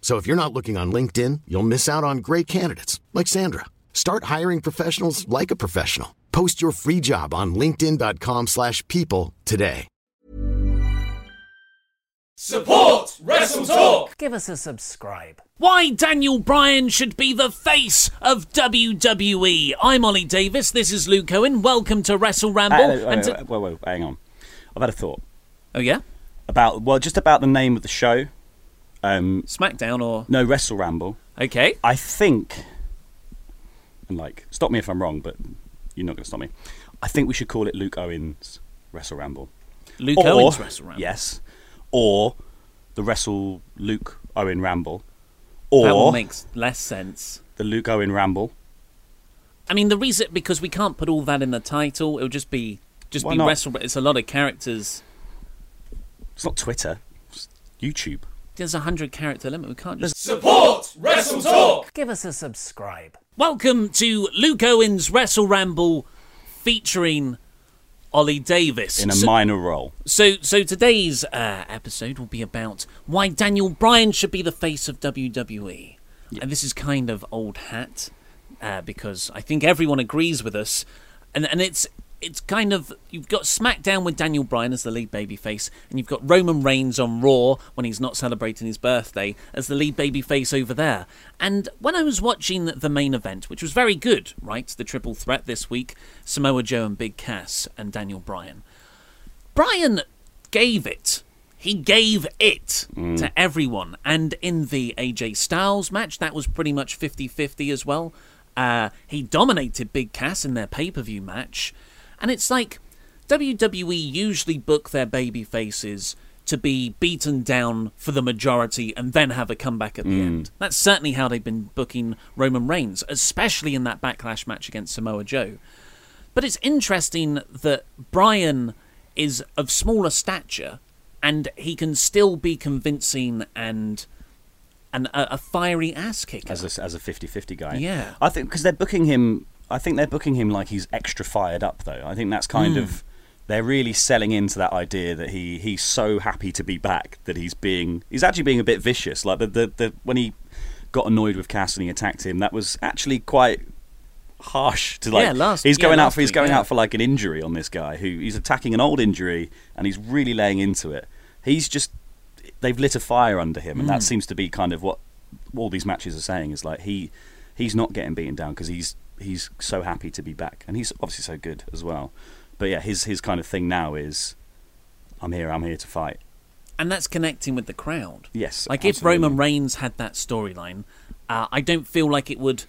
So if you're not looking on LinkedIn, you'll miss out on great candidates like Sandra. Start hiring professionals like a professional. Post your free job on linkedin.com/people slash people today. Support Wrestle Talk. Give us a subscribe. Why Daniel Bryan should be the face of WWE. I'm Ollie Davis. This is Luke Owen. Welcome to Wrestle Ramble. Uh, wait, and wait, to- wait, wait, wait, hang on. I've had a thought oh yeah, about well, just about the name of the show. Um, SmackDown or no, Wrestle Ramble. okay? I think, and like, stop me if I'm wrong, but you're not going to stop me. I think we should call it Luke Owens Wrestle Ramble. Luke or, Owens Wrestle Ramble. Yes, or the Wrestle Luke Owen Ramble, that or one makes less sense. the Luke Owen Ramble. I mean, the reason because we can't put all that in the title. It'll just be just Why be not? Wrestle. It's a lot of characters. It's not Twitter, it's YouTube. There's a hundred character limit. We can't just. Support Wrestle Talk. Give us a subscribe. Welcome to Luke Owens Wrestle Ramble, featuring Ollie Davis. In a So- minor role. So, so today's uh, episode will be about why Daniel Bryan should be the face of WWE, and this is kind of old hat uh, because I think everyone agrees with us, and and it's it's kind of you've got SmackDown with Daniel Bryan as the lead babyface, and you've got Roman Reigns on Raw when he's not celebrating his birthday as the lead babyface over there. And when I was watching the main event, which was very good, right, the triple threat this week, Samoa Joe and Big Cass and Daniel Bryan. Bryan gave it. He gave it to everyone. And in the AJ Styles match, that was pretty much 50 50 as well. Uh, he dominated Big Cass in their pay per view match. And it's like WWE usually book their baby faces to be beaten down for the majority and then have a comeback at the mm. end. That's certainly how they've been booking Roman Reigns, especially in that backlash match against Samoa Joe. But it's interesting that Bryan is of smaller stature and he can still be convincing and and a, a fiery ass kicker. as a, as a 50-50 guy. Yeah. I think because they're booking him. I think they're booking him like he's extra fired up, though. I think that's kind Hmm. of they're really selling into that idea that he he's so happy to be back that he's being he's actually being a bit vicious. Like the the, the when he got annoyed with Cass and he attacked him, that was actually quite harsh to like Yeah, last- he's yeah, going out for he's week, going yeah. out for like an injury on this guy who he's attacking an old injury and he's really laying into it he's just they've lit a fire under him Hmm. and that seems to be kind of what all these matches are saying is like he he's not getting beaten down because he's he's so happy to be back and he's obviously so good as well but yeah his his kind of thing now is i'm here i'm here to fight and that's connecting with the crowd. Yes, Like if. Roman Reigns had that storyline, uh, I don't feel like it would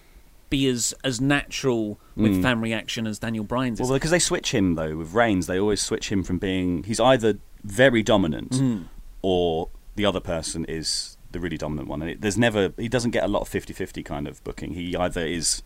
be as as natural with fan reaction as Daniel Bryan's is. Well, because they switch him though with Reigns, they always switch him from being he's either very dominant Hmm. or the other person is the really dominant one. And it, there's never he doesn't get a lot of 50-50 kind of booking. He either is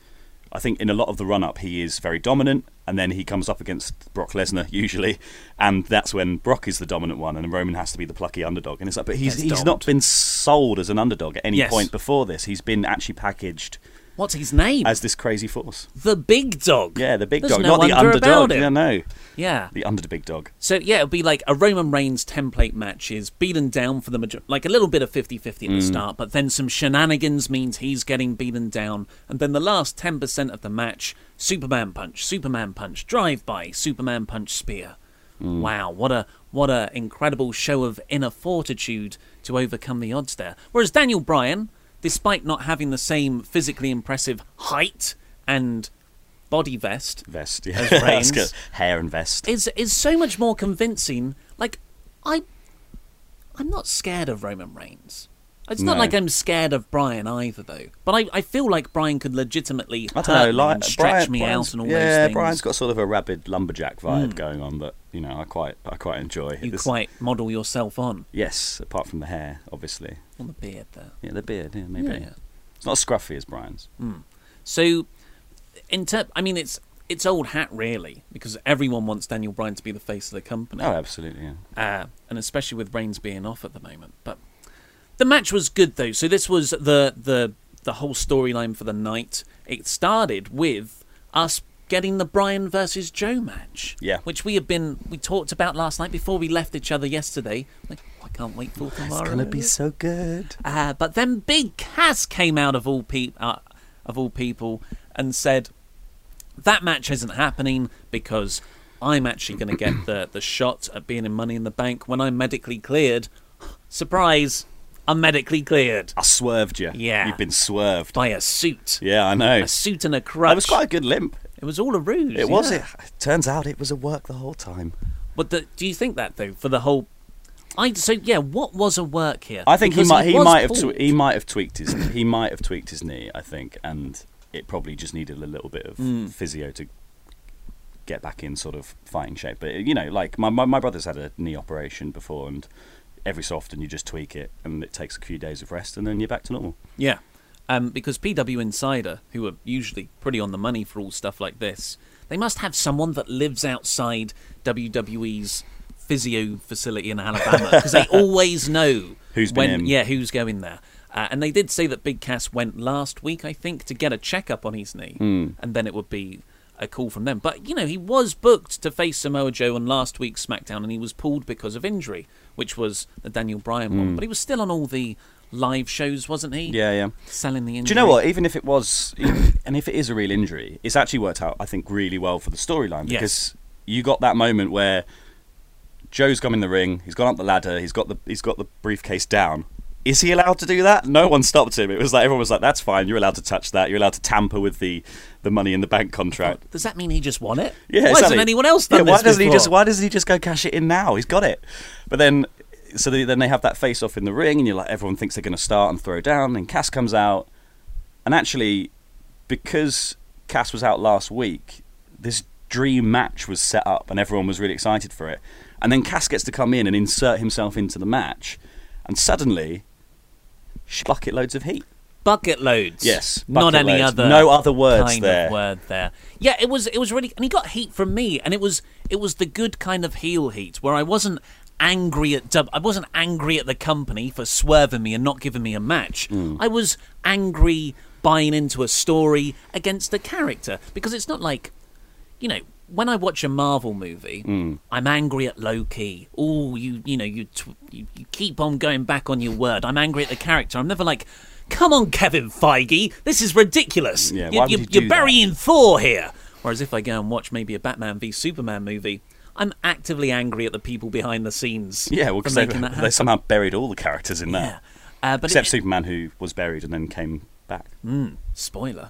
I think in a lot of the run up he is very dominant and then he comes up against Brock Lesnar usually and that's when Brock is the dominant one and Roman has to be the plucky underdog. And it's like but he's he's not been sold as an underdog at any Yes. point before this. He's been actually packaged What's his name? as this crazy force. the Big Dog. Yeah, the big There's dog, no not the underdog. Yeah, no. Yeah. The under big dog. So yeah, it'll be like a Roman Reigns template match is beaten down for the major- like a little bit of 50-50 at the Mm. start, but then some shenanigans means he's getting beaten down, and then the last ten percent of the match, Superman punch, Superman punch, drive by, Superman punch, spear. Mm. Wow, what a what a incredible show of inner fortitude to overcome the odds there. Whereas Daniel Bryan, despite not having the same physically impressive height and body vest, Vest, yeah. As Reigns. Hair and vest. is is so much more convincing. Like I, I'm not scared of Roman Reigns. It's not like I'm scared of Bryan either, though. But I, I feel like Bryan could legitimately I don't know, like and stretch Bryan, me Bryan's- out and all yeah, those things. Hmm. Bryan's got sort of a rabid lumberjack vibe going on, but you know, I quite, I quite enjoy. you this. quite model yourself on Yes, apart from the hair, obviously. on the beard though. Yeah, the beard. Yeah, maybe. Yeah. It's not as scruffy as Bryan's. So, in ter- I mean, it's it's old hat really because everyone wants Daniel Bryan to be the face of the company. Oh, absolutely. Yeah. uh, and especially with Reigns being off at the moment. But the match was good though. So this was the the the whole storyline for the night. It started with us getting the Bryan versus Joe match. Yeah. which we have been we talked about last night before we left each other yesterday. Like, oh, I can't wait for tomorrow. It's gonna be so good. Uh, but then Big Cass came out of all peop- uh, of all people and said that match isn't happening because I'm actually going to get the the shot at being in Money in the Bank when I'm medically cleared. Surprise! I'm medically cleared I swerved you. Yeah. You've been swerved. by a suit, Yeah, I know. a suit and a crutch. That was quite a good limp. It was all a ruse. It was. yeah. It turns out it was a work the whole time. But the, do you think that though for the whole? I so yeah. What was a work here? I think he might. He was might have. Tw- he might have tweaked his. he might have tweaked his knee. I think, and it probably just needed a little bit of Hmm. physio to get back in sort of fighting shape. But you know, like my, my my brother's had a knee operation before, and every so often you just tweak it, and it takes a few days of rest, and then you're back to normal. Yeah, um, because PW Insider, who are usually pretty on the money for all stuff like this, they must have someone that lives outside WWE's physio facility in Alabama because they always know Who's been when in. yeah who's going there. Uh, and they did say that Big Cass went last week, I think, to get a checkup on his knee, Hmm. and then it would be a call from them. But you know, he was booked to face Samoa Joe on last week's SmackDown, and he was pulled because of injury, which was the Daniel Bryan one. But he was still on all the live shows, wasn't he? Hmm. Yeah, yeah. selling the injury. Do you know what? Even if it was, and if it is a real injury, it's actually worked out, I think, really well for the storyline Yes. because you got that moment where Joe's come in the ring, he's gone up the ladder, he's got the he's got the briefcase down. Is he allowed to do that? No one stopped him. It was like everyone was like, "That's fine. You're allowed to touch that. You're allowed to tamper with the the money in the bank contract." Does that mean he just won it? Yeah, Why exactly. hasn't anyone else done yeah, why this doesn't he just Why doesn't he just go cash it in now? He's got it. But then, so they, then they have that face off in the ring, and you're like, everyone thinks they're going to start and throw down, and Cass comes out, and actually, because Cass was out last week, this dream match was set up, and everyone was really excited for it. And then Cass gets to come in and insert himself into the match, and suddenly, bucket loads of heat. bucket loads. Yes, not any loads. other. No other words kind there. Of word there. Yeah, it was. It was really, and he got heat from me, and it was. It was the good kind of heel heat where I wasn't angry at. Dub- I wasn't angry at the company for swerving me and not giving me a match. Mm. I was angry buying into a story against a character because it's not like, you know. When I watch a Marvel movie, Mm. I'm angry at Loki. Oh, you, you know, you, tw- you, you keep on going back on your word. I'm angry at the character. I'm never like, come on, Kevin Feige, this is ridiculous. Yeah, you, why would you, you you're that? burying Thor here. Whereas if I go and watch maybe a Batman v Superman movie, I'm actively angry at the people behind the scenes. Yeah, well, because they, they somehow buried all the characters in Yeah. Uh, but Except it, Superman, who was buried and then came back. spoiler.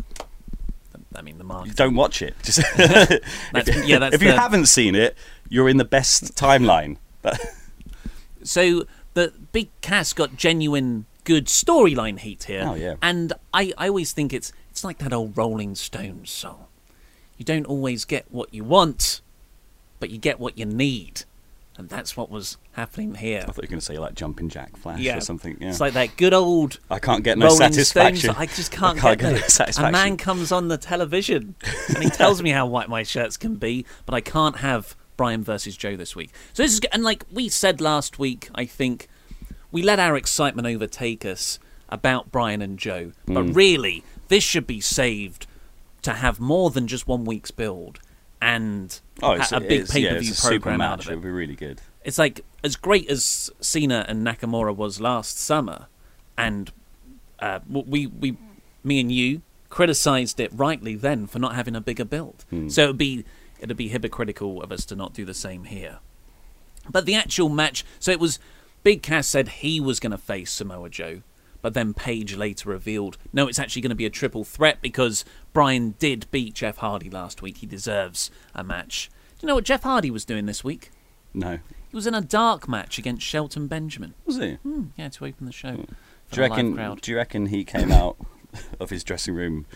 I mean, the market. Don't watch it. Just That's- yeah, that's if you the- haven't seen it, you're in the best timeline. So the Big Cass got genuine good storyline heat here. Oh, yeah. And I, I always think it's it's like that old Rolling Stones song. You don't always get what you want, but you get what you need. And that's what was happening here. I thought you were going to say like Jumping Jack Flash Yeah. or something. Yeah. It's like that good old I can't get no satisfaction. Stones. I just can't, I can't get, get no satisfaction. A man comes on the television and he tells me how white my shirts can be, but I can't have Bryan versus Joe this week. So this is and like we said last week, I think we let our excitement overtake us about Bryan and Joe, but Hmm. really this should be saved to have more than just one week's build and oh, a, it's a big pay per view program out of It it. would be really good. It's like as great as Cena and Nakamura was last summer, and uh, we we me and you criticized it rightly then for not having a bigger build. So it'd be it'd be hypocritical of us to not do the same here. But the actual match, so it was Big Cass said he was going to face Samoa Joe, But then Page later revealed, no, it's actually going to be a triple threat because Bryan did beat Jeff Hardy last week. He deserves a match. Do you know what Jeff Hardy was doing this week? No. He was in a dark match against Shelton Benjamin. Was he? Hmm, yeah, to open the show. for Do you reckon? crowd. Do you reckon he came out of his dressing room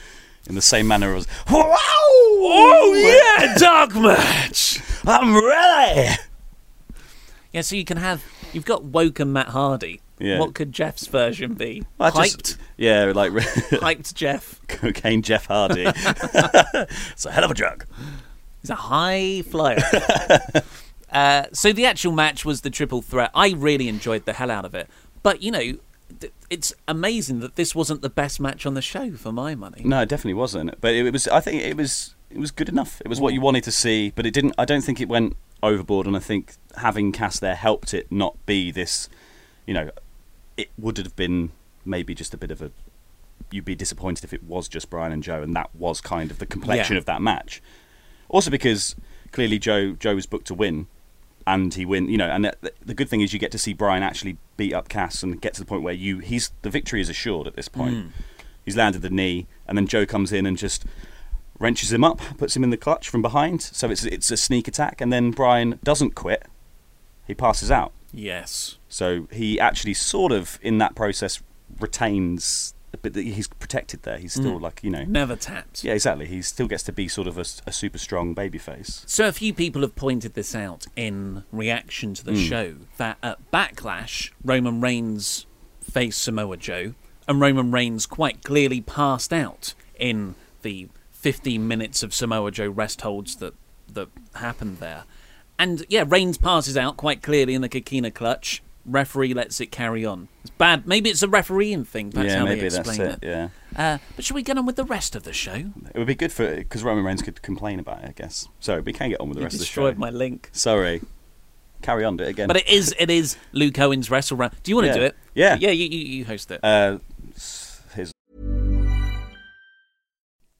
in the same manner as "Wow! Oh yeah, dark match. I'm ready." Yeah, so you can have you've got Woken Matt Hardy. Yeah. What could Jeff's version be? I hyped, just- yeah, like hyped Jeff. cocaine Jeff Hardy. it's a hell of a drug. He's a high flyer. Uh, so the actual match was the triple threat. I really enjoyed the hell out of it. But you know, it's amazing that this wasn't the best match on the show for my money. No, it definitely wasn't. But it, was. I think it was. It was good enough. It was what you wanted to see, but it didn't. I don't think it went overboard, and I think having Cass there helped it not be this. You know, it would have been maybe just a bit of a. You'd be disappointed if it was just Bryan and Joe, and that was kind of the complexion Yeah. of that match. Also, because clearly Joe Joe was booked to win, and he win. You know, and the, the good thing is you get to see Bryan actually beat up Cass and get to the point where you he's the victory is assured at this point. Hmm. He's landed the knee, and then Joe comes in and just wrenches him up, puts him in the clutch from behind. So it's it's a sneak attack, and then Bryan doesn't quit. He passes out. Yes. So he actually sort of in that process retains, but he's protected there. He's still like you know. Never tapped. Yeah, exactly. He still gets to be sort of a super strong babyface. So a few people have pointed this out in reaction to the Hmm. show that at Backlash, Roman Reigns faced Samoa Joe, and Roman Reigns quite clearly passed out in the 15 minutes of Samoa Joe rest holds that that happened there. And yeah, Reigns passes out quite clearly in the Coquina clutch. Referee lets it carry on. It's bad. Maybe it's a refereeing thing. That's yeah, how maybe they that's explain it. Yeah, Uh, but should we get on with the rest of the show? it would be good for because Roman Reigns could complain about it. I guess. So we can get on with the You rest of the show. destroyed my link. Sorry. Carry on, do it again. But it is it is Luke Owen's Wrestle Round. Do you want to Yeah. do it? Yeah. Yeah, you, you, you host it. uh,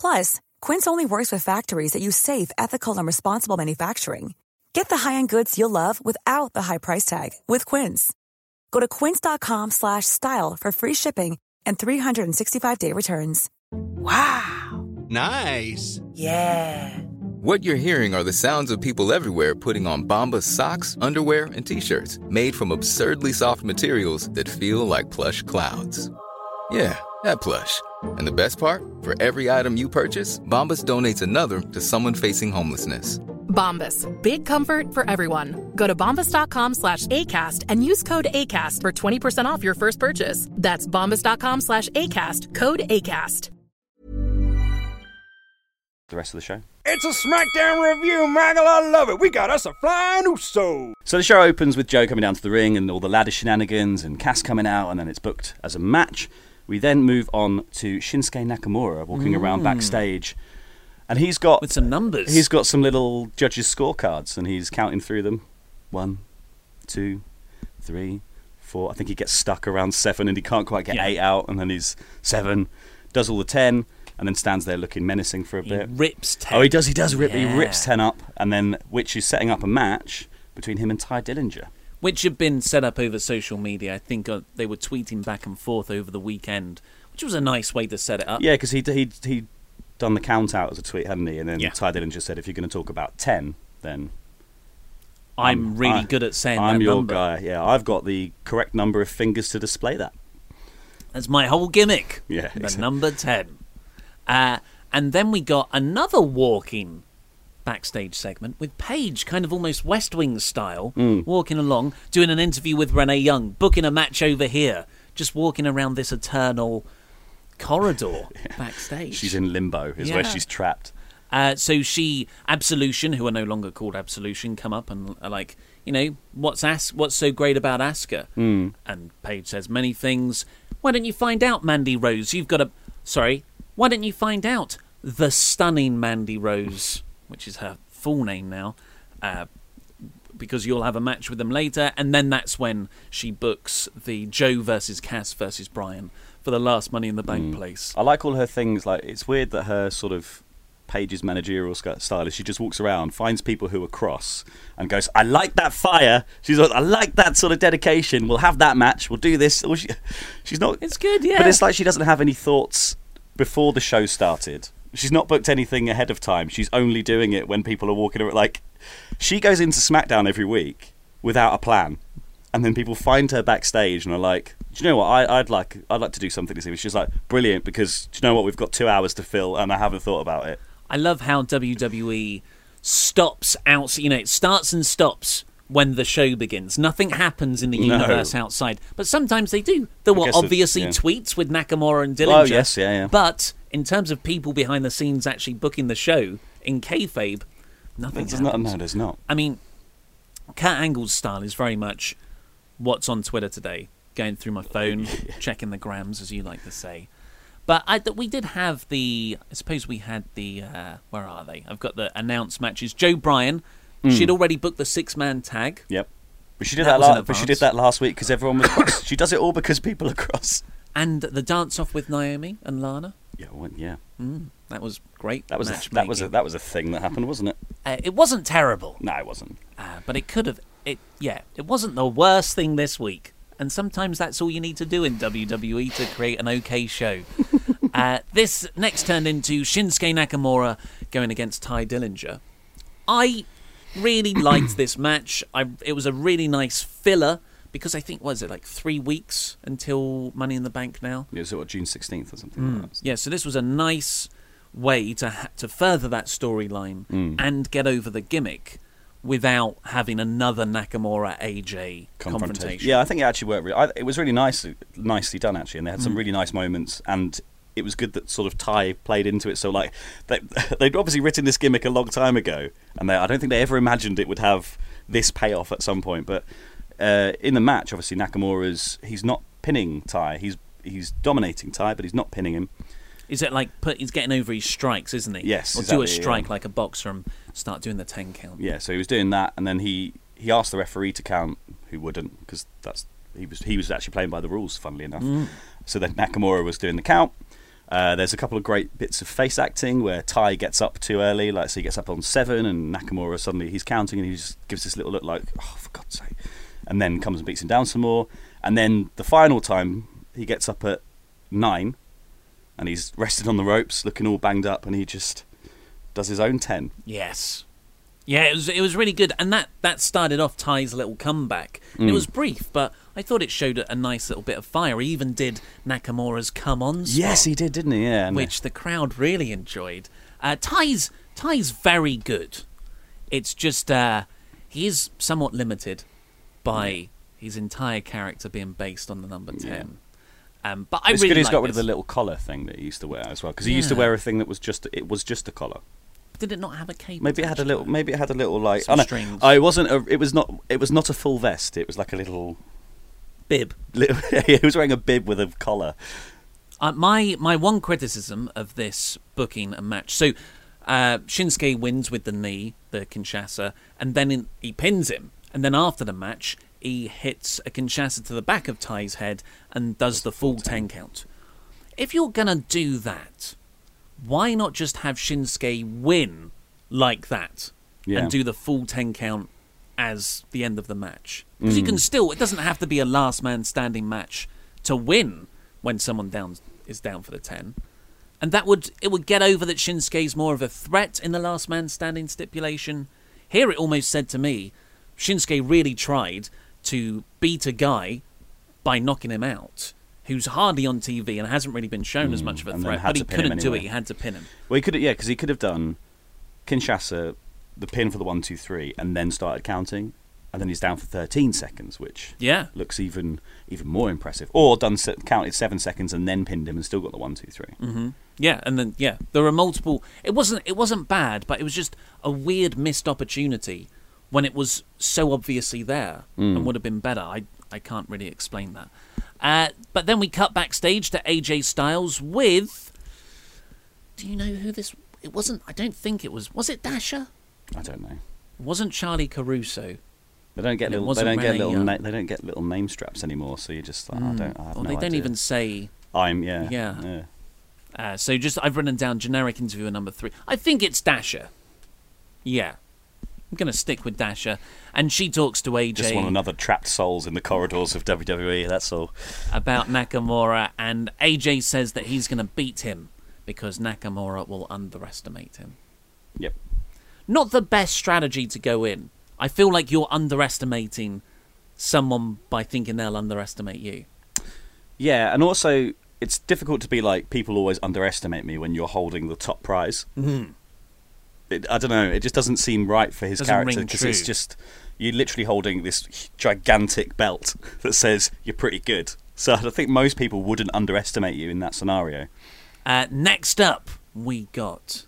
Plus, Quince only works with factories that use safe, ethical, and responsible manufacturing. Get the high-end goods you'll love without the high price tag with Quince. Go to quince.com slash style for free shipping and 365-day returns. Wow! Nice. Yeah! What you're hearing are the sounds of people everywhere putting on Bombas socks, underwear, and t-shirts made from absurdly soft materials that feel like plush clouds. Yeah, that plush. And the best part? For every item you purchase, Bombas donates another to someone facing homelessness. Bombas. Big comfort for everyone. Go to bombas.com slash ACAST and use code ACAST for 20% off your first purchase. That's bombas.com slash ACAST. Code ACAST. the rest of the show. It's a SmackDown review, Maggle. I love it. We got us a flying Uso. So the show opens with Joe coming down to the ring and all the ladder shenanigans and Cass coming out, and then it's booked as a match. We then move on to Shinsuke Nakamura walking around Mm. backstage, and he's got with some numbers. He's got some little judges' scorecards, and he's counting through them. One, two, three, four. I think he gets stuck around seven, and he can't quite get Yeah. eight out, and then he's seven. Does all the ten, and then stands there looking menacing for a He bit. rips 10. Oh, he does. He does rip. He rips ten up, and then which is setting up a match between him and Tye Dillinger. Which had been set up over social media. I think uh, they were tweeting back and forth over the weekend, which was a nice way to set it up. Yeah, because he he he done the count out as a tweet, hadn't he? And then Yeah. Tye just said, if you're going to talk about ten, then I'm really I- good at saying I'm that your number. guy. Yeah, I've got the correct number of fingers to display that. That's my whole gimmick. Yeah, the exactly. number ten. Uh, and then we got another walking backstage segment with Paige, kind of almost West Wing style, Mm. walking along, doing an interview with Renee Young, booking a match over here, just walking around this eternal corridor backstage. She's in limbo, is where she's trapped. Uh, so she, Absolution, who are no longer called Absolution, come up and are like, you know, what's As- what's so great about Asuka? Mm. And Paige says many things. Why don't you find out, Mandy Rose? You've got a. Sorry. Why don't you find out the stunning Mandy Rose, which is her full name now, uh, because you'll have a match with them later. And then that's when she books the Joe versus Cass versus Bryan for the last Money in the Bank Mm. place. I like all her things. Like it's weird that her sort of Paige's managerial style is she just walks around, finds people who are cross, and goes, "I like that fire." She's like, "I like that sort of dedication. We'll have that match. We'll do this." Or she, she's not. It's good, yeah. But it's like she doesn't have any thoughts before the show started. She's not booked anything ahead of time. She's only doing it when people are walking around. Like she goes into SmackDown every week without a plan, and then people find her backstage and are like, "Do you know what? I, I'd like I'd like to do something this evening." She's like, "Brilliant!" Because do you know what? We've got two hours to fill, and I haven't thought about it. I love how WWE stops out. You know, it starts and stops when the show begins. Nothing happens in the No. universe outside, but sometimes they do. There I were obviously yeah. tweets with Nakamura and Dillinger. Oh, yes, yeah, yeah. But in terms of people behind the scenes actually booking the show in kayfabe, nothing. Not. No, there's not. I mean, Kurt Angle's style is very much what's on Twitter today. Going through my phone, checking the grams, as you like to say. But I, we did have the. I suppose we had the. Uh, where are they? I've got the announced matches. Joe Bryan. Mm. She'd already booked the six man tag. Yep. But she did That that. la- but she did that last week because everyone was she does it all because people are cross. And the dance off with Naomi and Lana. Yeah, well, yeah. Mm, that was great. That was a, that was a, that was a thing that happened, wasn't it? Uh, it wasn't terrible. No, it wasn't. Uh, but it could have. It yeah. It wasn't the worst thing this week. And sometimes that's all you need to do in WWE to create an okay show. uh, this next turned into Shinsuke Nakamura going against Tye Dillinger. I really liked this match. I it was a really nice filler because I think was it like three weeks until Money in the Bank now. Yeah, so what, June sixteenth or something. Mm. Like that. Yeah, so this was a nice way to ha- to further that storyline Mm. and get over the gimmick without having another Nakamura AJ confrontation. Yeah, I think it actually worked. Really, I, it was really nice, nicely done actually, and they had some Mm. really nice moments. And it was good that sort of Tye played into it. So like they, they'd obviously written this gimmick a long time ago, and they, I don't think they ever imagined it would have this payoff at some point. But uh, in the match, obviously Nakamura's he's not pinning Tye. He's he's dominating Tye, but he's not pinning him. Is it like put? He's getting over his strikes, isn't he? Yes, Or do a exactly, yeah. strike like a boxer and start doing the ten count. Yeah, so he was doing that, and then he he asked the referee to count, who wouldn't, because that's he was he was actually playing by the rules, funnily enough. Mm. So then Nakamura was doing the count. Uh, there's a couple of great bits of face acting where Tye gets up too early, like so he gets up on seven, and Nakamura suddenly he's counting and he just gives this little look like, oh for God's sake, and then comes and beats him down some more, and then the final time he gets up at nine, and he's rested on the ropes, looking all banged up, and he just does his own ten. Yes. Yeah, it was it was really good, and that that started off Tye's little comeback. And It Mm. was brief, but I thought it showed a, a nice little bit of fire. He even did Nakamura's come on. Spot, Yes, he did, didn't he? Yeah, which the crowd really enjoyed. Uh, Tye's Tye's very good. It's just uh, he is somewhat limited by his entire character being based on the number ten. Um, but I it's really good he's like got rid of the little collar thing that he used to wear as well because he used to wear a thing that was just it was just a collar. did it not have a cape? Maybe it had a little. Maybe it had a little like. Some oh, no, strings. I wasn't. A, it was not. It was not a full vest. It was like a little. bib? little he was wearing a bib with a collar. Uh, my my one criticism of this booking and match. So uh, Shinsuke wins with the knee, the Kinshasa, and then in, he pins him. And then after the match, he hits a Kinshasa to the back of Tye's head and does the full ten count. If you're gonna do that, why not just have Shinsuke win like that Yeah. and do the full ten count as the end of the match? Because you Mm. can still. It doesn't have to be a last man standing match to win when someone down is down for the ten, and that would it would get over that Shinsuke's more of a threat in the last man standing stipulation. Here, it almost said to me, Shinsuke really tried to beat a guy by knocking him out, who's hardly on TV and hasn't really been shown as much of a Mm, threat, but he to pin him couldn't do it. He had to pin him. Well, he could. Yeah, because he could have done Kinshasa, the pin for the one, two, three, and then started counting, and then he's down for thirteen seconds, which Yeah. looks even even more impressive. Or done se- counted seven seconds and then pinned him and still got the one, two, three. hmm Yeah, and then yeah, there were multiple. It wasn't it wasn't bad, but it was just a weird missed opportunity when it was so obviously there Mm. and would have been better. I I can't really explain that. Uh, but then we cut backstage to AJ Styles with. Do you know who this? It wasn't. I don't think it was. Was it Dasha? I don't know. It wasn't Charlie Caruso. They don't get little. They don't get little. Na- they don't get little name straps anymore. So you're just like, I Mm. don't. I have Or no they don't idea. even say. I'm yeah. Yeah. yeah. Uh, so just I've written down generic interviewer number three. I think it's Dasha. Yeah, I'm gonna stick with Dasha, and she talks to AJ Just want another trapped souls in the corridors of WWE. That's all. about Nakamura, and AJ says that he's gonna beat him because Nakamura will underestimate him. Yep. Not the best strategy to go in. I feel like you're underestimating someone by thinking they'll underestimate you. Yeah, and also it's difficult to be like people always underestimate me when you're holding the top prize. Mhm. It, I don't know. It just doesn't seem right for his Doesn't character because it's just you're literally holding this gigantic belt that says you're pretty good. So I think most people wouldn't underestimate you in that scenario. Uh, next up, we got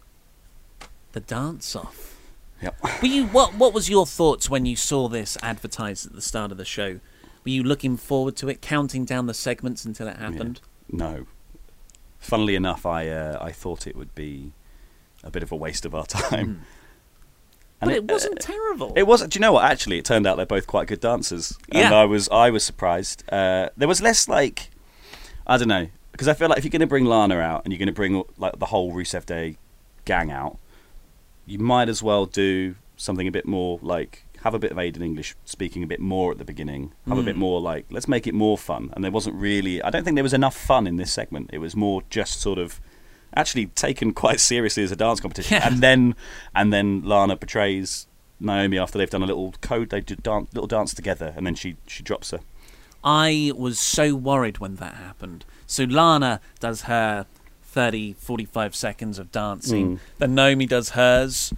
the dance off. Yep. Were you what? What was your thoughts when you saw this advertised at the start of the show? Were you looking forward to it, counting down the segments until it happened? No. Funnily enough, I uh, I thought it would be a bit of a waste of our time. Hmm. But it wasn't terrible. It wasn't. Do you know what? Actually, it turned out they're both quite good dancers, and I was I was surprised. Uh, there was less like I don't know because I feel like if you're going to bring Lana out and you're going to bring like the whole Rusev Day gang out, you might as well do something a bit more like have a bit of Aiden English speaking a bit more at the beginning. Have a Mm. bit more like let's make it more fun. And there wasn't really. I don't think there was enough fun in this segment. It was more just sort of actually taken quite seriously as a dance competition. Yeah. And then and then Lana betrays Naomi after they've done a little code. They did dance, little dance together, and then she she drops her. I was so worried when that happened. So Lana does her 30, 45 seconds of dancing. Mm. Then Naomi does hers,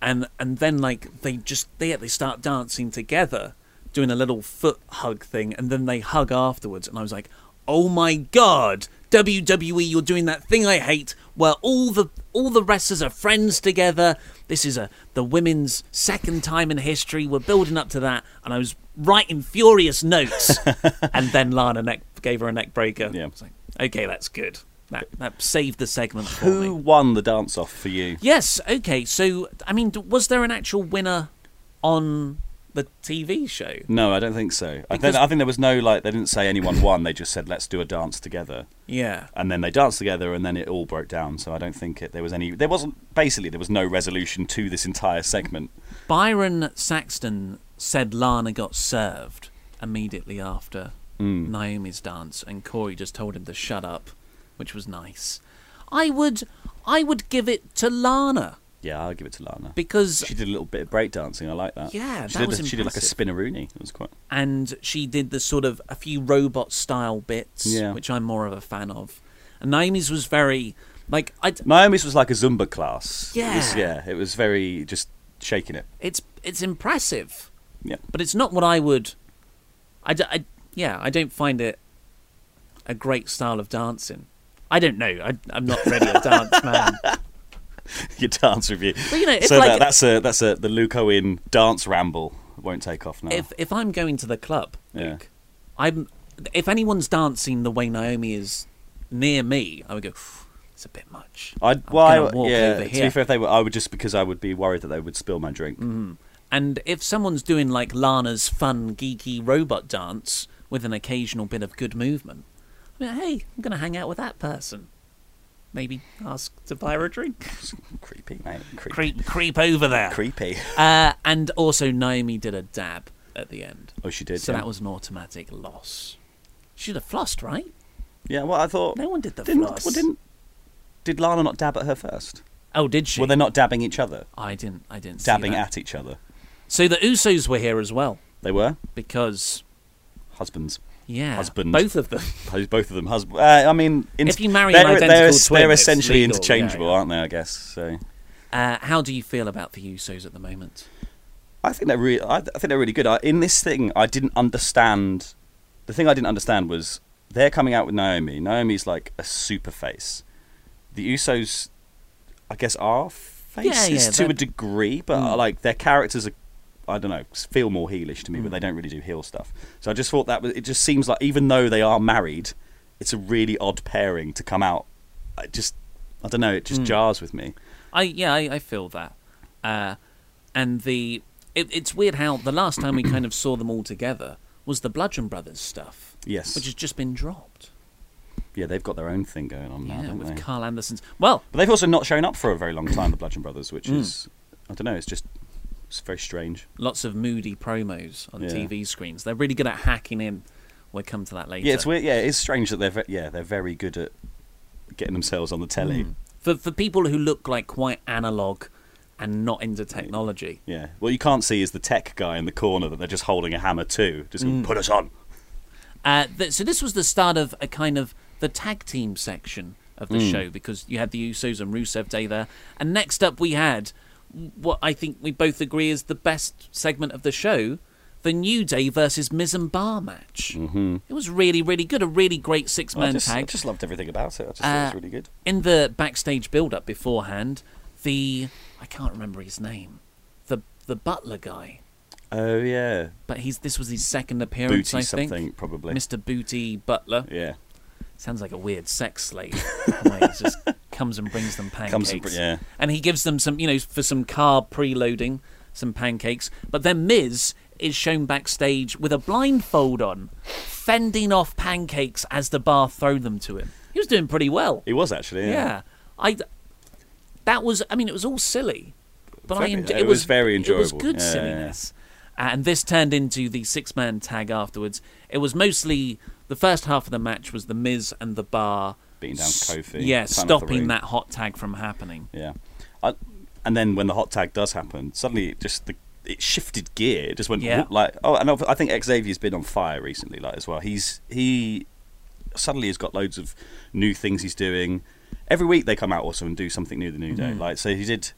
and and then like they just they they start dancing together, doing a little foot hug thing, and then they hug afterwards. And I was like, oh my god, WWE, you're doing that thing I hate, where all the all the wrestlers are friends together. This is a the women's second time in history. We're building up to that, and I was writing furious notes, and then Lana neck, gave her a neck breaker. Yeah, I was like, okay, that's good. That that saved the segment for me. Who won the dance off for you? Yes. Okay. So, I mean, was there an actual winner on the TV show? No, I don't think so. I think I think there was no like they didn't say anyone won. They just said let's do a dance together. Yeah. And then they danced together, and then it all broke down. So I don't think it, there was any. There wasn't basically there was no resolution to this entire segment. Byron Saxton said Lana got served immediately after Mm. Naomi's dance, and Corey just told him to shut up, which was nice. I would, I would give it to Lana. Yeah, I'll give it to Lana because she did a little bit of break dancing. I like that. Yeah, she that did. was a, she did like a spinneroonie. It was quite. and she did the sort of a few robot style bits, Yeah. which I'm more of a fan of. And Naomi's was very like I. Naomi's was like a Zumba class. It was- Yeah. yeah. It was very just shaking it. It's it's impressive. Yeah. But it's not what I would. I, d- I- yeah, I don't find it a great style of dancing. I don't know. I, I'm not really a dance man. your dance review. You know, so like- that, that's a that's a the Luke Owen dance ramble won't take off now. If if I'm going to the club, Yeah. Luke, I'm if anyone's dancing the way Naomi is near me, I would go. It's a bit much. I'd well, I- walk yeah. over To be fair, if they were, I would just because I would be worried that they would spill my drink. Mhm. And if someone's doing like Lana's fun, geeky robot dance with an occasional bit of good movement, I mean, hey, I'm going to hang out with that person. Maybe ask to buy her a drink. Creepy, mate. Creepy. Creep, creep over there. Creepy. Uh, and also, Naomi did a dab at the end. Oh, she did. So yeah. that was an automatic loss. She should have flossed, right? Yeah. Well, I thought No one did the didn't, floss. well, didn't did Lana not dab at her first? Oh, did she? Were they're not dabbing each other? I didn't. I didn't. see Dabbing at each other. So the Usos were here as well They were because husbands. Yeah, Husband. both of them. Both of them husband. Uh, I mean, in- If you marry they're, an identical they're, twin, they're essentially legal, interchangeable, yeah. aren't they? I guess. So Uh, how do you feel about the Usos at the moment? I think they're really. I, I think they're really good. I, in this thing, I didn't understand. The thing I didn't understand was they're coming out with Naomi. Naomi's like a super face. The Usos, I guess, are faces yeah, to a degree, but Mm. like their characters are. I don't know, feel more heelish to me, Mm. but they don't really do heel stuff. So I just thought that was, it just seems like even though they are married, it's a really odd pairing to come out. I just, I don't know, it just Mm. jars with me. I yeah, I, I feel that. Uh, and the it, it's weird how the last time we kind of saw them all together was the Bludgeon Brothers stuff, Yes, which has just been dropped. yeah, they've got their own thing going on now, Yeah, don't with they? Karl Anderson's. Well, But they've also not shown up for a very long time, the Bludgeon Brothers, which Mm. is, I don't know, it's just, it's very strange. lots of moody promos on Yeah. TV screens. They're really good at hacking in. We'll come to that later. Yeah, it's weird. Yeah, it's strange that they're, ve- yeah, they're very good at getting themselves on the telly. Mm. For for people who look like quite analog and not into technology. Yeah. What you can't see is the tech guy in the corner that they're just holding a hammer to, just going, Mm. put us on. Uh, th- so this was the start of a kind of the tag team section of the Mm. show because you had the Usos and Rusev Day there, and next up we had what I think we both agree is the best segment of the show, the New Day versus Miz and Bar match. Mm-hmm. It was really, really good. A really great six man just, I just loved everything about it. I just thought it was Uh, really good. In the backstage build up beforehand, the I can't remember his name, the the butler guy. Oh, yeah. But he's this was his second appearance, Booty I think. something, probably. Mr. Booty Butler. Yeah. Sounds like a weird sex slave. he just comes and brings them pancakes. And yeah. And he gives them some, you know, for some carb preloading, some pancakes. But then Miz is shown backstage with a blindfold on, fending off pancakes as the bar throw them to him. He was doing pretty well. He was actually, yeah. Yeah. I. That was. I mean, it was all silly, but I. Very- enj- it was very enjoyable. It was good Yeah, yeah, yeah. silliness. And this turned into the six-man tag afterwards. It was mostly the first half of the match was the Miz and the Bar Beating down Kofi, Yeah, fan off the stopping that hot tag from happening. Yeah, I, and then when the hot tag does happen, suddenly it just the it shifted gear. It just went Yeah. like oh, and I think Xavier's been on fire recently, like as well. He's he suddenly has got loads of new things he's doing. Every week they come out also and do something new the new day. Mhm. Like so he did.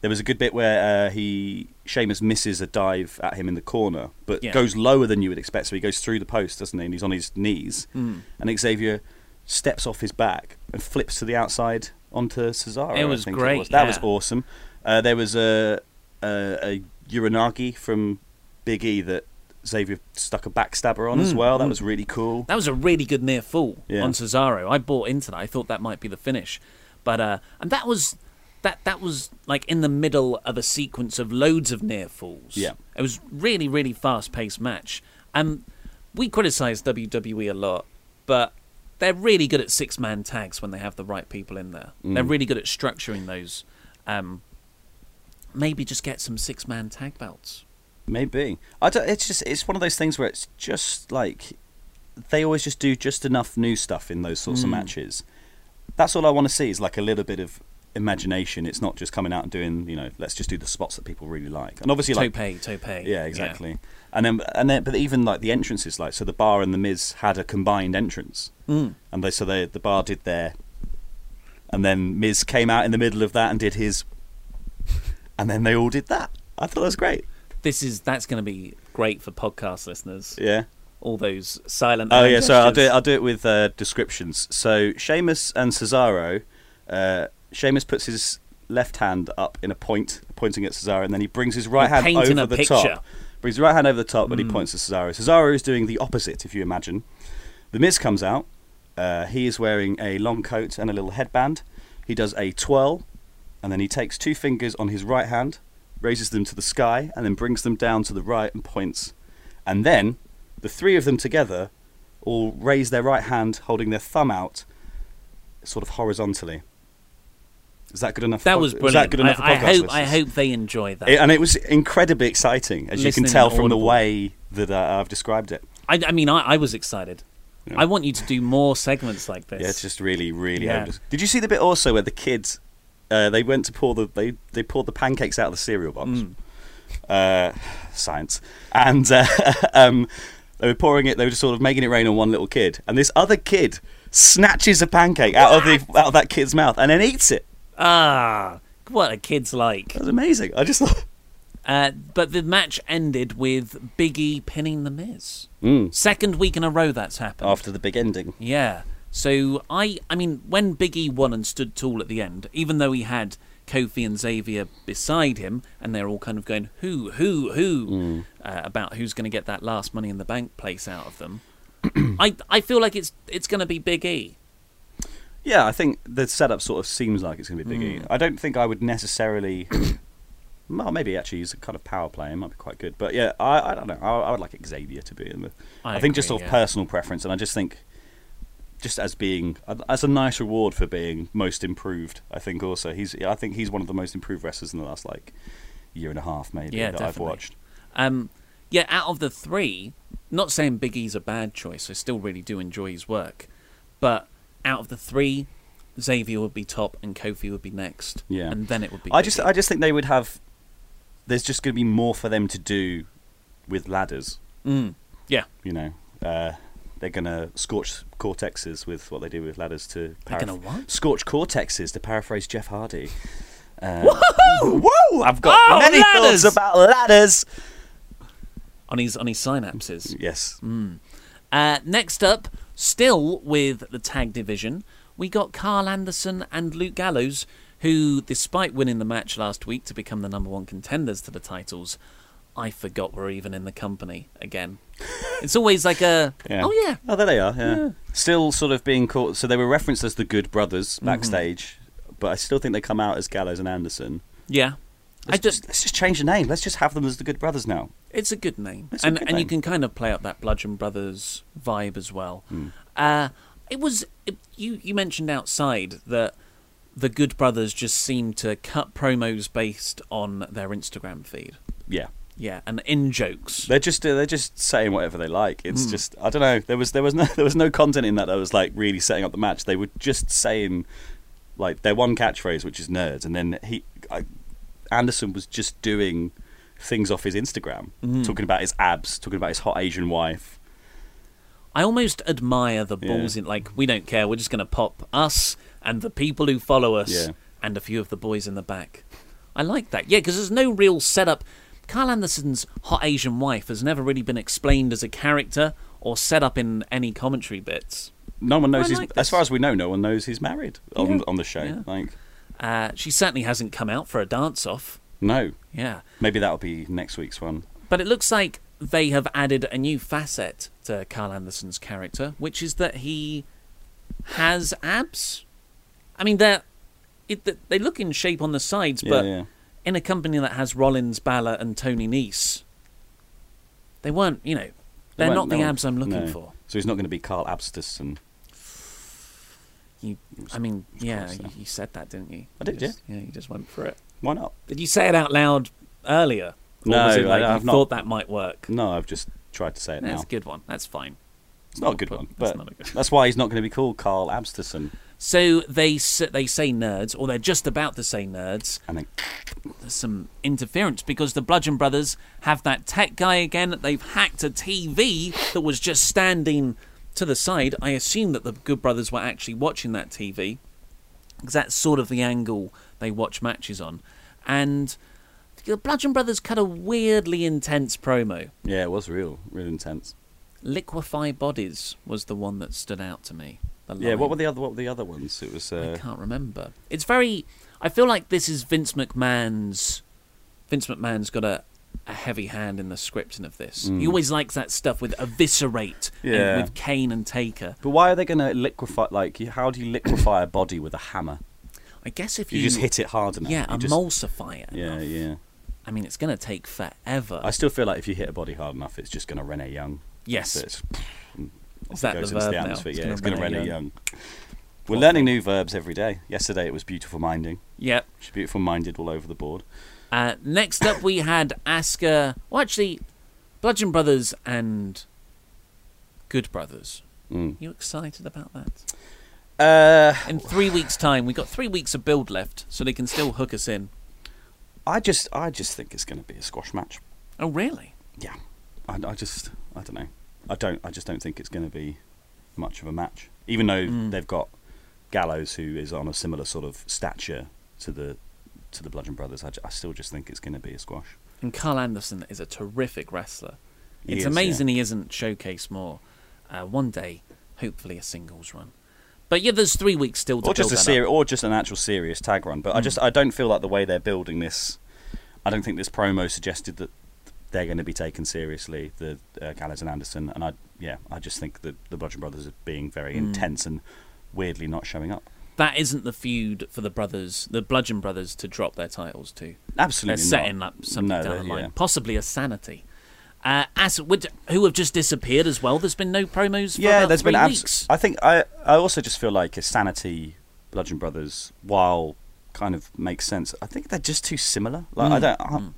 There was a good bit where uh, he Sheamus misses a dive at him in the corner, but Yeah. goes lower than you would expect. So he goes through the post, doesn't he? And he's on his knees, Mm. and Xavier steps off his back and flips to the outside onto Cesaro. It I was think great, was. That was awesome. Uh, there was a, a a Uranage from Big E that Xavier stuck a backstabber on as Mm, well. That mm. was really cool. That was a really good near fall Yeah. on Cesaro. I bought into that. I thought that might be the finish, but uh, and that was that that was like in the middle of a sequence of loads of near falls. Yeah. it was really really fast paced match. Um, we criticize WWE a lot, but they're really good at six man tags when they have the right people in there. They're Mm. really good at structuring those. Um, maybe just get some six man tag belts. Maybe I don't, it's just it's one of those things where it's just like they always just do just enough new stuff in those sorts of Mm. matches. That's all I want to see is like a little bit of imagination. It's not just coming out and doing you know let's just do the spots that people really like. And obviously like Tope, tope. Yeah, exactly. And then and then but even like the entrances like so the bar and the Miz had a combined entrance. Mm. And they so they the bar did their and then Miz came out in the middle of that and did his and then they all did that. I thought that was great. This is that's going to be great for podcast listeners. Yeah. All those silent. Oh yeah, so I'll do it. I'll do it with uh, descriptions. So Sheamus and Cesaro, uh, Sheamus puts his left hand up in a point, pointing at Cesaro, and then he brings his right hand over the picture. top. Brings his right hand over the top, and he Mm. points to Cesaro. Cesaro is doing the opposite, if you imagine. The Miz comes out. Uh, he is wearing a long coat and a little headband. He does a twirl, and then he takes two fingers on his right hand, raises them to the sky, and then brings them down to the right and points. And then the three of them together all raise their right hand, holding their thumb out, sort of horizontally. Is that good enough? That for- was is brilliant. that good enough for I, I hope I hope they enjoy that. It- and it was incredibly exciting, as you can tell from the way that uh, I've described it. I, I mean, I, I was excited. I want you to do more segments like this. Yeah, it's just really, really. Yeah. hopeless. Did you see the bit also where the kids, uh, they went to pour the they they poured the pancakes out of the cereal box, Mm. uh, science, and uh, um, they were pouring it. They were just sort of making it rain on one little kid, and this other kid snatches a pancake out of the out of that kid's mouth and then eats it. Ah, what a kid's like. That was amazing. I just thought. Uh, but the match ended with Biggie pinning the Miz. Mm. Second week in a row that's happened. After the big ending. Yeah. So I, I mean, when Biggie won and stood tall at the end, even though he had Kofi and Xavier beside him, and they're all kind of going who, who, who Mm. uh, about who's going to get that last Money in the Bank place out of them. I, I feel like it's it's going to be Big E. Yeah, I think the setup sort of seems like it's going to be Big E. Mm. I don't think I would necessarily. well, maybe actually he's a kind of power play. It might be quite good. But yeah, I, I don't know. I, I would like Xavier to be in the. I think just sort of yeah. personal preference, and I just think, just as being as a nice reward for being most improved. I think also he's. I think he's one of the most improved wrestlers in the last like year and a half, maybe Yeah, that I've watched. Um, yeah, out of the three, not saying Big E's a bad choice. I still really do enjoy his work, but out of the three, Xavier would be top and Kofi would be next. Yeah, and then it would be. I just. I just think they would have. There's just going to be more for them to do with ladders. Mm, yeah. You know, uh, they're going to scorch cortexes with what they do with ladders to. They're gonna what? Scorch cortexes to paraphrase Jeff Hardy. Uh, whoa! I've got Oh, many ladders! thoughts about ladders. on his on his synapses. Yes. Mm. Uh, next up, still with the tag division, we got Karl Anderson and Luke Gallows, who, despite winning the match last week to become the number one contenders to the titles, I forgot were even in the company again. It's always like a Yeah. oh yeah, Oh, there they are. Yeah. Yeah. Still sort of being called. So they were referenced as the Good Brothers Mm-hmm. backstage, but I still think they come out as Gallows and Anderson. yeah. I Let's just Let's just change the name. Let's just have them as the Good Brothers now. It's a good name, It's and good and you can kind of play up that Bludgeon Brothers vibe as well. Hmm. Uh, it was it, you. You mentioned outside that the Good Brothers just seemed to cut promos based on their Instagram feed. Yeah. Yeah, and in jokes. They're just uh, they're just saying whatever they like. It's Hmm. just I don't know. There was there was no there was no content in that that was like really setting up the match. They were just saying like their one catchphrase, which is nerds, and then he I, Anderson was just doing things off his Instagram, Mhm. talking about his abs, talking about his hot Asian wife. I almost admire the Yeah. balls in like we don't care. We're just going to pop us and the people who follow us Yeah. and a few of the boys in the back. I like that. Yeah, because there's no real setup. Karl Anderson's hot Asian wife has never really been explained as a character or set up in any commentary bits. No one knows like as far as we know. No one knows he's married on Yeah. on the show. Yeah. Like Uh, she certainly hasn't come out for a dance off. no. Yeah. Maybe that'll be next week's one. But it looks like they have added a new facet to Karl Anderson's character, which is that he has abs. I mean, they're it, they look in shape on the sides, Yeah, but yeah. in a company that has Rollins, Balor, and Tony Nese, they weren't. You know, They they're won't- not no the one- abs I'm looking no. for. So he's not going to be Carl Abstus and You, I mean, yeah, you, you said that, didn't you? I did, You just- yeah. you just went for it. why not? Did you say it out loud earlier? Or No, I- like I've you not- thought that might work? No, I've just tried to say it That's now. a good one. That's fine. It's not a good one, that's but not a good- that's why he's not going to be called Carl Absterson. So they they say nerds, or they're just about to say nerds. And then There's some interference because the Bludgeon Brothers have that tech guy again. They've hacked a TV that was just standing to the side. I assume that the Good Brothers were actually watching that TV because that's sort of the angle they watch matches on. And the Bludgeon Brothers cut a weirdly intense promo. yeah, it was real, real intense. Liquefy Bodies was the one that stood out to me. Yeah, what were the other what were the other ones? It was uh, I can't remember. It's very. I feel like this is Vince McMahon's. Vince McMahon's got a, a heavy hand in the scripting of this. He Mm. always likes that stuff with eviscerate. and with Kane and Taker. But why are they going to liquefy? Like, how do you liquefy a body with a hammer? I guess if You you, just hit it hard enough. Yeah, You just- emulsify it. Yeah, yeah. I mean, it's going to take forever. I still feel like if you hit a body hard enough, it's just going to Renee Young. Yes. So it's, Is that it goes the into verb the now? atmosphere. It's yeah, gonna it's going to Renee Young. Young. We're learning new verbs every day. Yesterday it was beautiful minding. Yep. She's beautiful minded all over the board. Uh, next up, we had Asuka. Well, actually, Bludgeon Brothers and Good Brothers. Mm. You excited about that? Uh, In three weeks' time, we got three weeks of build left, so they can still hook us in. I just, I just think it's going to be a squash match. Oh, really? Yeah, I, I just, I don't know. I don't, I just don't think it's going to be much of a match. Even though Mm. they've got Gallows, who is on a similar sort of stature to the, to the Bludgeon Brothers, I, I still just think it's going to be a squash. And Karl Anderson is a terrific wrestler. He it's is, amazing he isn't showcased more. Uh, one day, hopefully, a singles run. But yeah, there's three weeks still to or just a seri- or just an actual serious tag run. But I Mm. just, I don't feel like the way they're building this. I don't think this promo suggested that they're going to be taken seriously, the uh, Gallows and Anderson. And I, yeah, I just think that the Bludgeon Brothers are being very Mm. intense and weirdly not showing up. That isn't the feud for the brothers, the Bludgeon Brothers, to drop their titles to. Absolutely They're setting not. up something No, down the line, yeah. possibly a sanity. Uh, as which, who have just disappeared as well. There's been no promos. For yeah, there's been abs- I think I I also just feel like a Sanity Bludgeon Brothers, while kind of makes sense. I think they're just too similar. Like I Mm, don't. I, mm.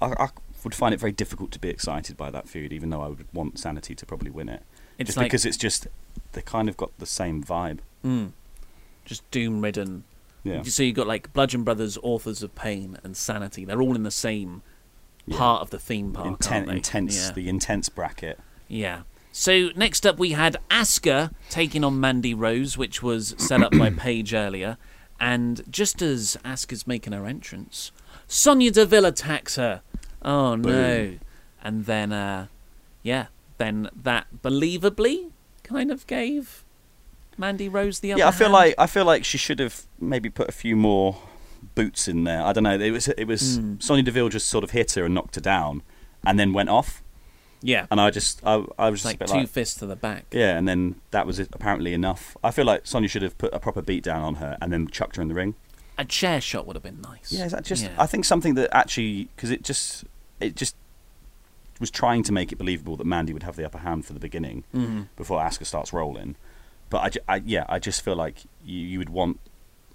I, I would find it very difficult to be excited by that feud, even though I would want Sanity to probably win it. It's just like- because it's just they kind of got the same vibe. Mm. Just doom ridden. Yeah. So you've got like Bludgeon Brothers, Authors of Pain, and Sanity. They're all in the same Yeah. part of the theme park. Inten- intense, Yeah. the intense bracket. Yeah. So next up we had Asuka taking on Mandy Rose, which was set up by Paige earlier. And just as Asuka's making her entrance, Sonya Deville attacks her. Oh no! And then, uh, yeah, then that believably kind of gave Mandy Rose the upper Yeah, I feel hand. like I feel like she should have maybe put a few more boots in there. I don't know. It was it was Mm. Sonya Deville just sort of hit her and knocked her down, and then went off. Yeah. And I just I, I was just like a bit two like fists to the back. yeah, and then that was it, apparently enough. I feel like Sonya should have put a proper beat down on her and then chucked her in the ring. A chair shot would have been nice. Yeah, is that just? Yeah. I think something that actually because it just it just was trying to make it believable that Mandy would have the upper hand for the beginning Mhm. before Asuka starts rolling. But I, I yeah, I just feel like you, you would want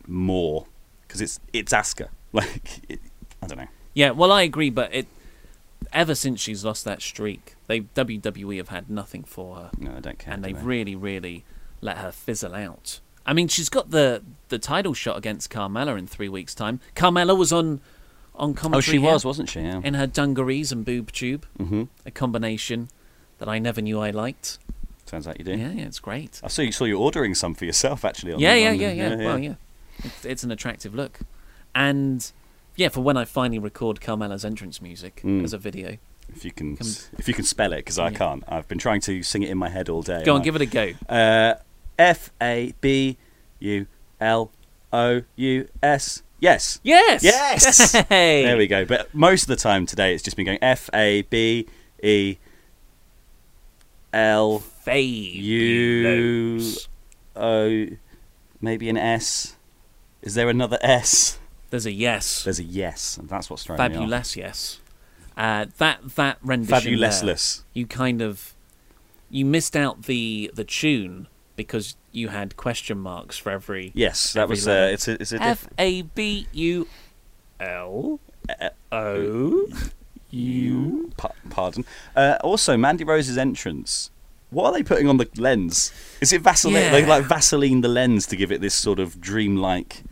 more because it's it's Asuka. Like it, I don't know. Yeah, well, I agree, but it ever since she's lost that streak, they WWE have had nothing for her. No, I don't care. and do they've they? really, really let her fizzle out. I mean, she's got the the title shot against Carmella in three weeks' time. Carmella was on on commentary. Oh, she was, wasn't she? Yeah. In her dungarees and boob tube, hmm a combination that I never knew I liked. Turns out you do. Yeah, yeah, it's great. I saw you saw you ordering some for yourself actually. On Yeah, the, yeah, on the- yeah, yeah, Well, yeah, it's, it's an attractive look, and yeah, for when I finally record Carmella's entrance music Mm. as a video. If you can, Come- if you can spell it, because I can't. I've been trying to sing it in my head all day. Go on, I- give it a go. Uh, F A B U L O U S. Yes. Yes. Yes. Hey. There we go. But most of the time today, it's just been going F A B E L U O, maybe an S. Is there another S? There's a yes. There's a yes, and that's what's throwing me off. Fabulous, yes. Uh, that that rendition. there, Fabulousness. You kind of you missed out the the tune because you had question marks for every. Yes, that every was. Uh, it's a. It's a F A B U L O U. Pa- pardon. Uh, also, Mandy Rose's entrance. What are they putting on the lens? Is it Vaseline? Yeah. They like Vaseline the lens to give it this sort of dreamlike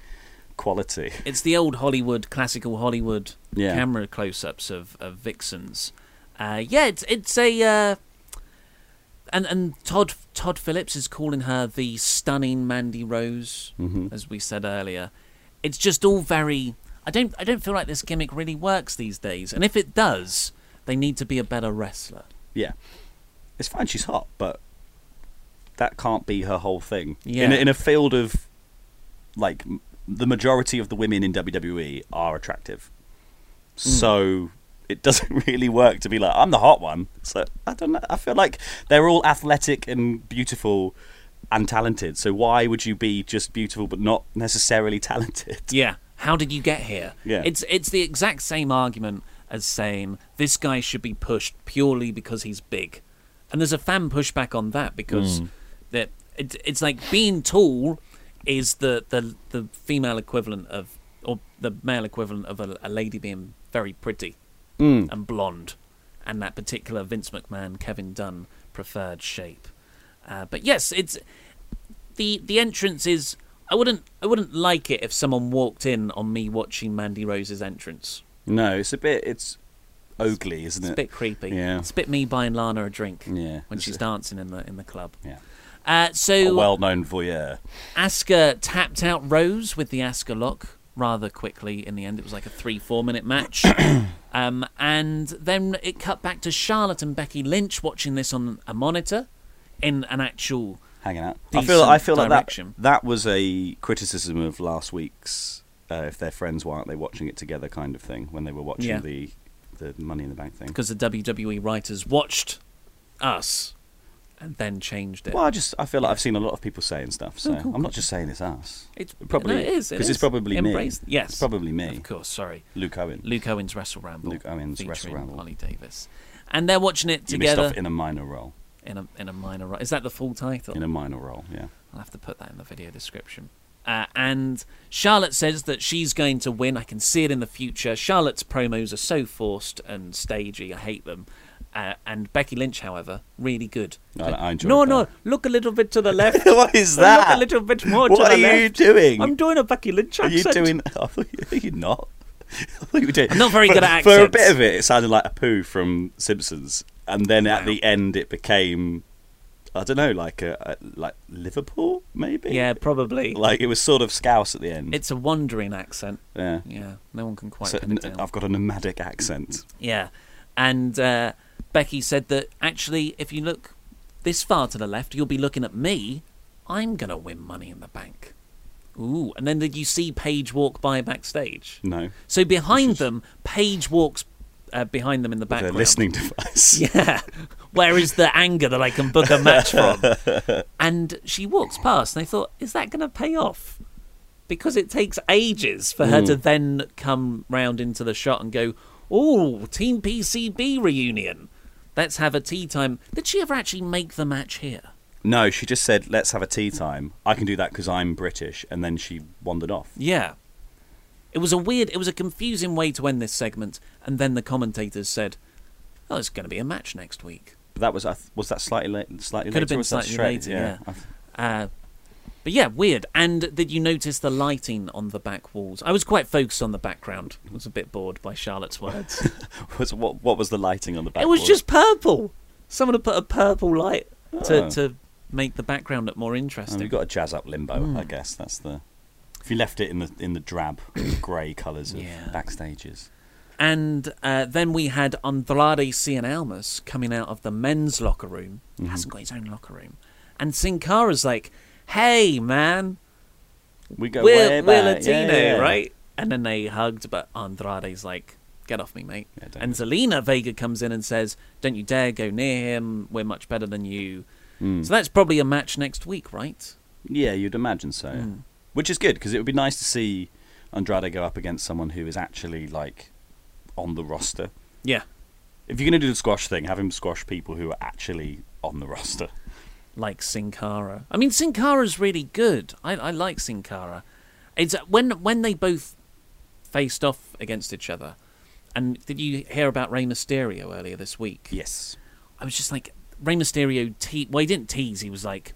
quality. It's the old Hollywood, classical Hollywood Yeah. camera close-ups of, of vixens. Uh, yeah, it's it's a uh, and and Tom Tom Phillips is calling her the stunning Mandy Rose, Mhm. as we said earlier. It's just all very. I don't I don't feel like this gimmick really works these days, and if it does, they need to be a better wrestler. Yeah, it's fine. She's hot, but that can't be her whole thing. Yeah. In a, in a field of like the majority of the women in WWE are attractive, hmm. so it doesn't really work to be like I'm the hot one. So I don't know. I feel like they're all athletic and beautiful and talented. So why would you be just beautiful but not necessarily talented? Yeah. How did you get here? Yeah. It's it's the exact same argument as saying this guy should be pushed purely because he's big. And there's a fan pushback on that because Mm. that it, it's like being tall is the, the the female equivalent of or the male equivalent of a, a lady being very pretty Mm. and blonde and that particular Vince McMahon Kevin Dunn preferred shape. Uh, but yes, it's the the entrance is I wouldn't I wouldn't like it if someone walked in on me watching Mandy Rose's entrance. No, it's a bit. It's ogly, isn't It's it? a bit creepy. Yeah. It's a bit me buying Lana a drink. Yeah. When she's dancing in the in the club. Yeah. Uh, a so well-known voyeur. Asuka tapped out Rose with the Asuka lock rather quickly in the end. It was like a three, four minute match. um, and then it cut back to Charlotte and Becky Lynch watching this on a monitor in an actual. hanging out. I feel I feel like that that was a criticism of last week's. Uh, if they're friends, why aren't they watching it together? Kind of thing when they were watching Yeah. the the Money in the Bank thing. Because the WWE writers watched us and then changed it. Well, I just I feel like I've seen a lot of people saying stuff, so Oh, cool, I'm not cool. just saying it's us. It's probably no, it is. it because it's probably Embrace- me. Yes, it's probably me. Of course, sorry. Luke Owen. Luke Owens Wrestle Ramble. Luke Owens Wrestle Ramble. Ollie Davis, and they're watching it You missed together off in a minor role. in a in a minor. ro- Is that the full title? In a minor role, yeah. I'll have to put that in the video description. Uh, and Charlotte says that she's going to win. I can see it in the future. Charlotte's promos are so forced and stagey. I hate them. Uh, and Becky Lynch, however, really good. I- I no, that. no, look a little bit to the left. What is Look that? a little bit more What to the left. What are you left. doing? I'm doing a Becky Lynch Are you accent. doing? I thought you- Are you not? I thought you were doing. I'm not very for, good at For a bit of it, it sounded like a poo from Simpsons, and then at the end, it became. I don't know, like a, a like Liverpool, maybe. Yeah, probably. Like it was sort of Scouse at the end. It's a wandering accent. yeah. Yeah, no one can quite So, pin it down. I've got a nomadic accent. Yeah. And uh, Becky said that actually, if you look this far to the left, you'll be looking at me. I'm going to win money in the bank. Ooh. And then did you see Paige walk by backstage? No, So behind them, Paige walks uh, behind them in the background. listening device. Yeah. Where is the anger that I can book a match from? and she walks past, and I thought, is that going to pay off? Because it takes ages for her Mm. to then come round into the shot and go, oh, Team PCB reunion. Let's have a tea time. Did she ever actually make the match here? No, she just said, "Let's have a tea time." I can do that because I'm British, and then she wandered off. Yeah. It was a weird, it was a confusing way to end this segment, and then the commentators said, oh, it's going to be a match next week. But that was was that slightly late, slightly Could have later, or been slightly later, yeah. Th- Uh, but yeah, weird. And did you notice the lighting on the back walls? I was quite focused on the background. I was a bit bored by Charlotte's words. was what what was the lighting on the back? it was wall? just purple. Someone had put a purple light to, Oh. to make the background look more And interesting. we've got to jazz up limbo, Mm. I guess. That's the. If you left it in the in the drab grey colours of Yeah. backstages. And uh, then we had Andrade Cien Almas coming out of the men's locker room. He Mhm. hasn't got his own locker room. And Sin Cara's like, hey, man, We go we're, way we're back. Latino, yeah, yeah. right? And then they hugged, but Andrade's like, get off me, mate. Yeah, and Zelina Vega comes in and says, don't you dare go near him. We're much better than you. Mm. So that's probably a match next week, right? Yeah, you'd imagine so. Mm. Which is good because it would be nice to see Andrade go up against someone who is actually like on the roster. Yeah. If you're going to do the squash thing, have him squash people who are actually on the roster. like Sin Cara. I mean, Sin Cara's really good. I, I like Sin Cara. It's uh, when when they both faced off against each other. And did you hear about Rey Mysterio earlier this week? Yes. I was just like, Rey Mysterio. Te- well, he didn't tease. He was like,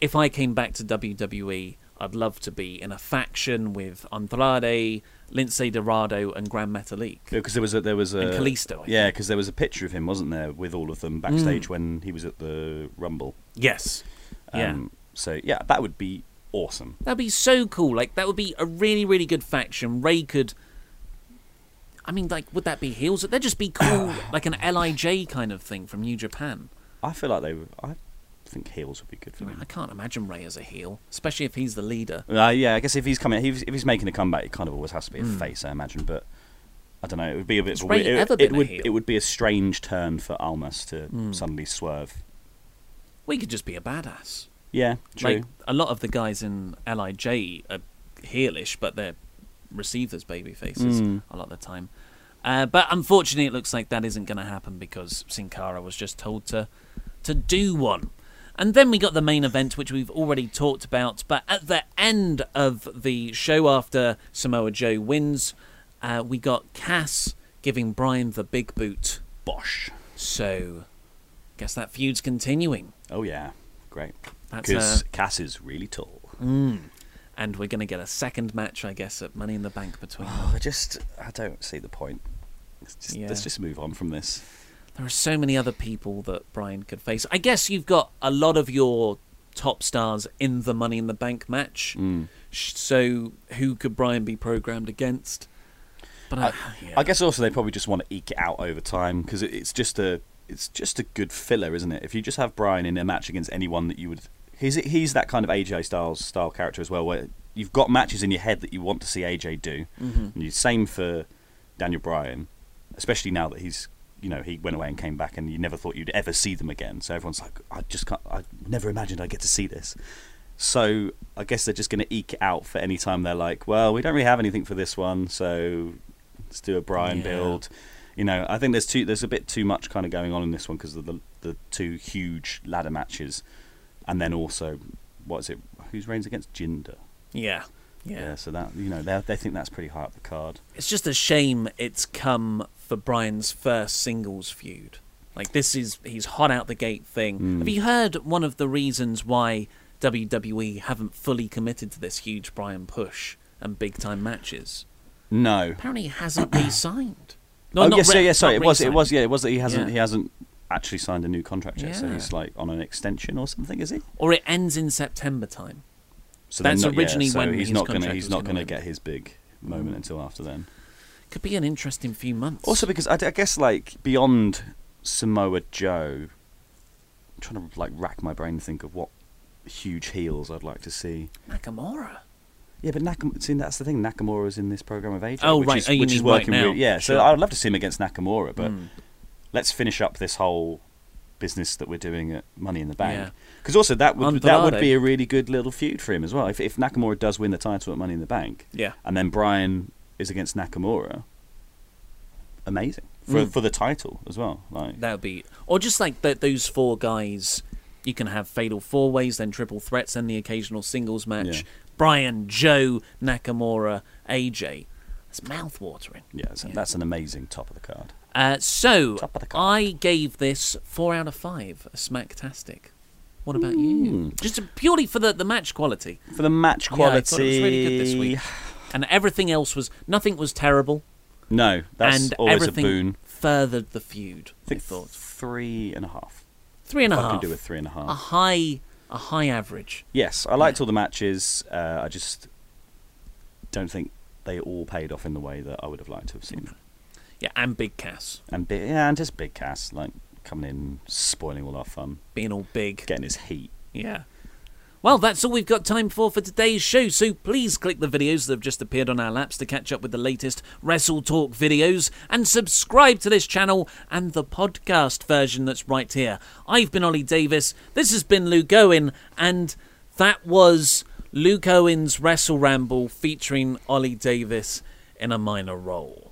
if I came back to WWE, I'd love to be in a faction with Andrade, Lince Dorado, and Gran Metalik. Because there was a there was a And Kalisto, I yeah, because there was a picture of him, wasn't there, with all of them backstage Mm. when he was at the Rumble. Yes. Yeah. Um, So yeah, that would be awesome. That'd be so cool. Like that would be a really, really good faction. Rey could. I mean, like, would that be heels? That'd just be cool, like an LIJ kind of thing from New Japan. I feel like they. I think heels would be good for him. I can't imagine Rey as a heel, especially if he's the leader. Uh, yeah, I guess if he's coming, if he's, if he's making a comeback, it kind of always has to be a Mm. face, I imagine. But I don't know. It would be a bit. Has Rey weird- ever it, been it a would. heel? It would be a strange turn for Almas to Mm. suddenly swerve. We could just be a badass. Yeah, true. Like a lot of the guys in LIJ are heelish, but they're received as baby faces Mm. a lot of the time. Uh, but unfortunately, it looks like that isn't going to happen because Sin Cara was just told to to do one. And then we got the main event, which we've already talked about. But at the end of the show, after Samoa Joe wins, uh, we got Cass giving Bryan the big boot. Bosh. So, guess that feud's continuing. Oh yeah, great. Because uh, Cass is really tall. Mm. And we're going to get a second match, I guess, at Money in the Bank between them. I just, I don't see the point. Just, Yeah. let's just move on from this. There are so many other people that Bryan could face. I guess you've got a lot of your top stars in the Money in the Bank match. Mm. So who could Bryan be programmed against? But I, I, I guess also they probably just want to eke it out over time because it, it's just a it's just a good filler, isn't it? If you just have Bryan in a match against anyone that you would, he's he's that kind of AJ Styles style character as well, where you've got matches in your head that you want to see AJ do. Mhm. And you same for Daniel Bryan, especially now that he's you know he went away and came back, and you never thought you'd ever see them again. So everyone's like, I just can't, I never imagined I'd get to see this. So I guess they're just going to eke it out for any time they're like, well, we don't really have anything for this one, so let's do a Bryan Yeah. build. You know, I think there's too there's a bit too much kind of going on in this one because of the the two huge ladder matches, and then also what is it? Who's Reigns against Jinder? yeah, yeah. so that you know they they think that's pretty high up the card. It's just a shame it's come for Bryan's first singles feud. Like this is he's hot out the gate thing. Mm. Have you heard one of the reasons why WWE haven't fully committed to this huge Bryan push and big time matches? No. Apparently, he hasn't re-signed. oh not yes, re- yeah, yeah. Sorry, it was it was yeah, it was that he hasn't Yeah. he hasn't actually signed a new contract yet, so Yeah. he's like on an extension or something, is he? Or it ends in September time. So That's not- yeah, originally so when he's his not gonna contract he's not gonna gonna get his big moment until after then. Could be an interesting few months. Also, because I, I guess like beyond Samoa Joe, I'm trying to like rack my brain to think of what huge heels I'd like to see. Nakamura. Yeah, but Nakamura. See, that's the thing. Nakamura's in this program of AJ. Oh, which right. Is, Oh, which is mean right working. now. really- yeah. Sure. So I'd love to see him against Nakamura, but Mm. let's finish up this whole business that we're doing at Money in the Bank. Because also that would that would be a really good little feud for him as well. If if Nakamura does win the title at Money in the Bank, Yeah. and then Bryan is against Nakamura, amazing for Mm. for the title as well. Like That would be, or just like th those four guys. You can have fatal four ways, then triple threats, then the occasional singles match. Yeah. Bryan, Joe, Nakamura, AJ. It's mouth watering. yeah, that's, that's an amazing top of the card. Uh, so Top of the I gave this four out of five. A smacktastic. What about you? Mm. Just purely for the, the match quality. For the match quality. Yeah, I thought it was really good this week. And everything else was nothing was terrible. No, that's and always a everything boon. furthered the feud. I think thought three and a half. three and a half. I can do a three and a half. A high, a high average. Yes, I liked all the matches. Uh, I just don't think they all paid off in the way that I would have liked to have seen. Yeah, and Big Cass And big, yeah, and just big Cass like coming in, spoiling all our fun, being all big. getting his heat. Yeah. Well, that's all we've got time for for today's show, so please click the videos that have just appeared on our laps to catch up with the latest Wrestle Talk videos and subscribe to this channel and the podcast version that's right here. I've been Ollie Davis, this has been Luke Owen, and that was Luke Owen's Wrestle Ramble featuring Ollie Davis in a minor role.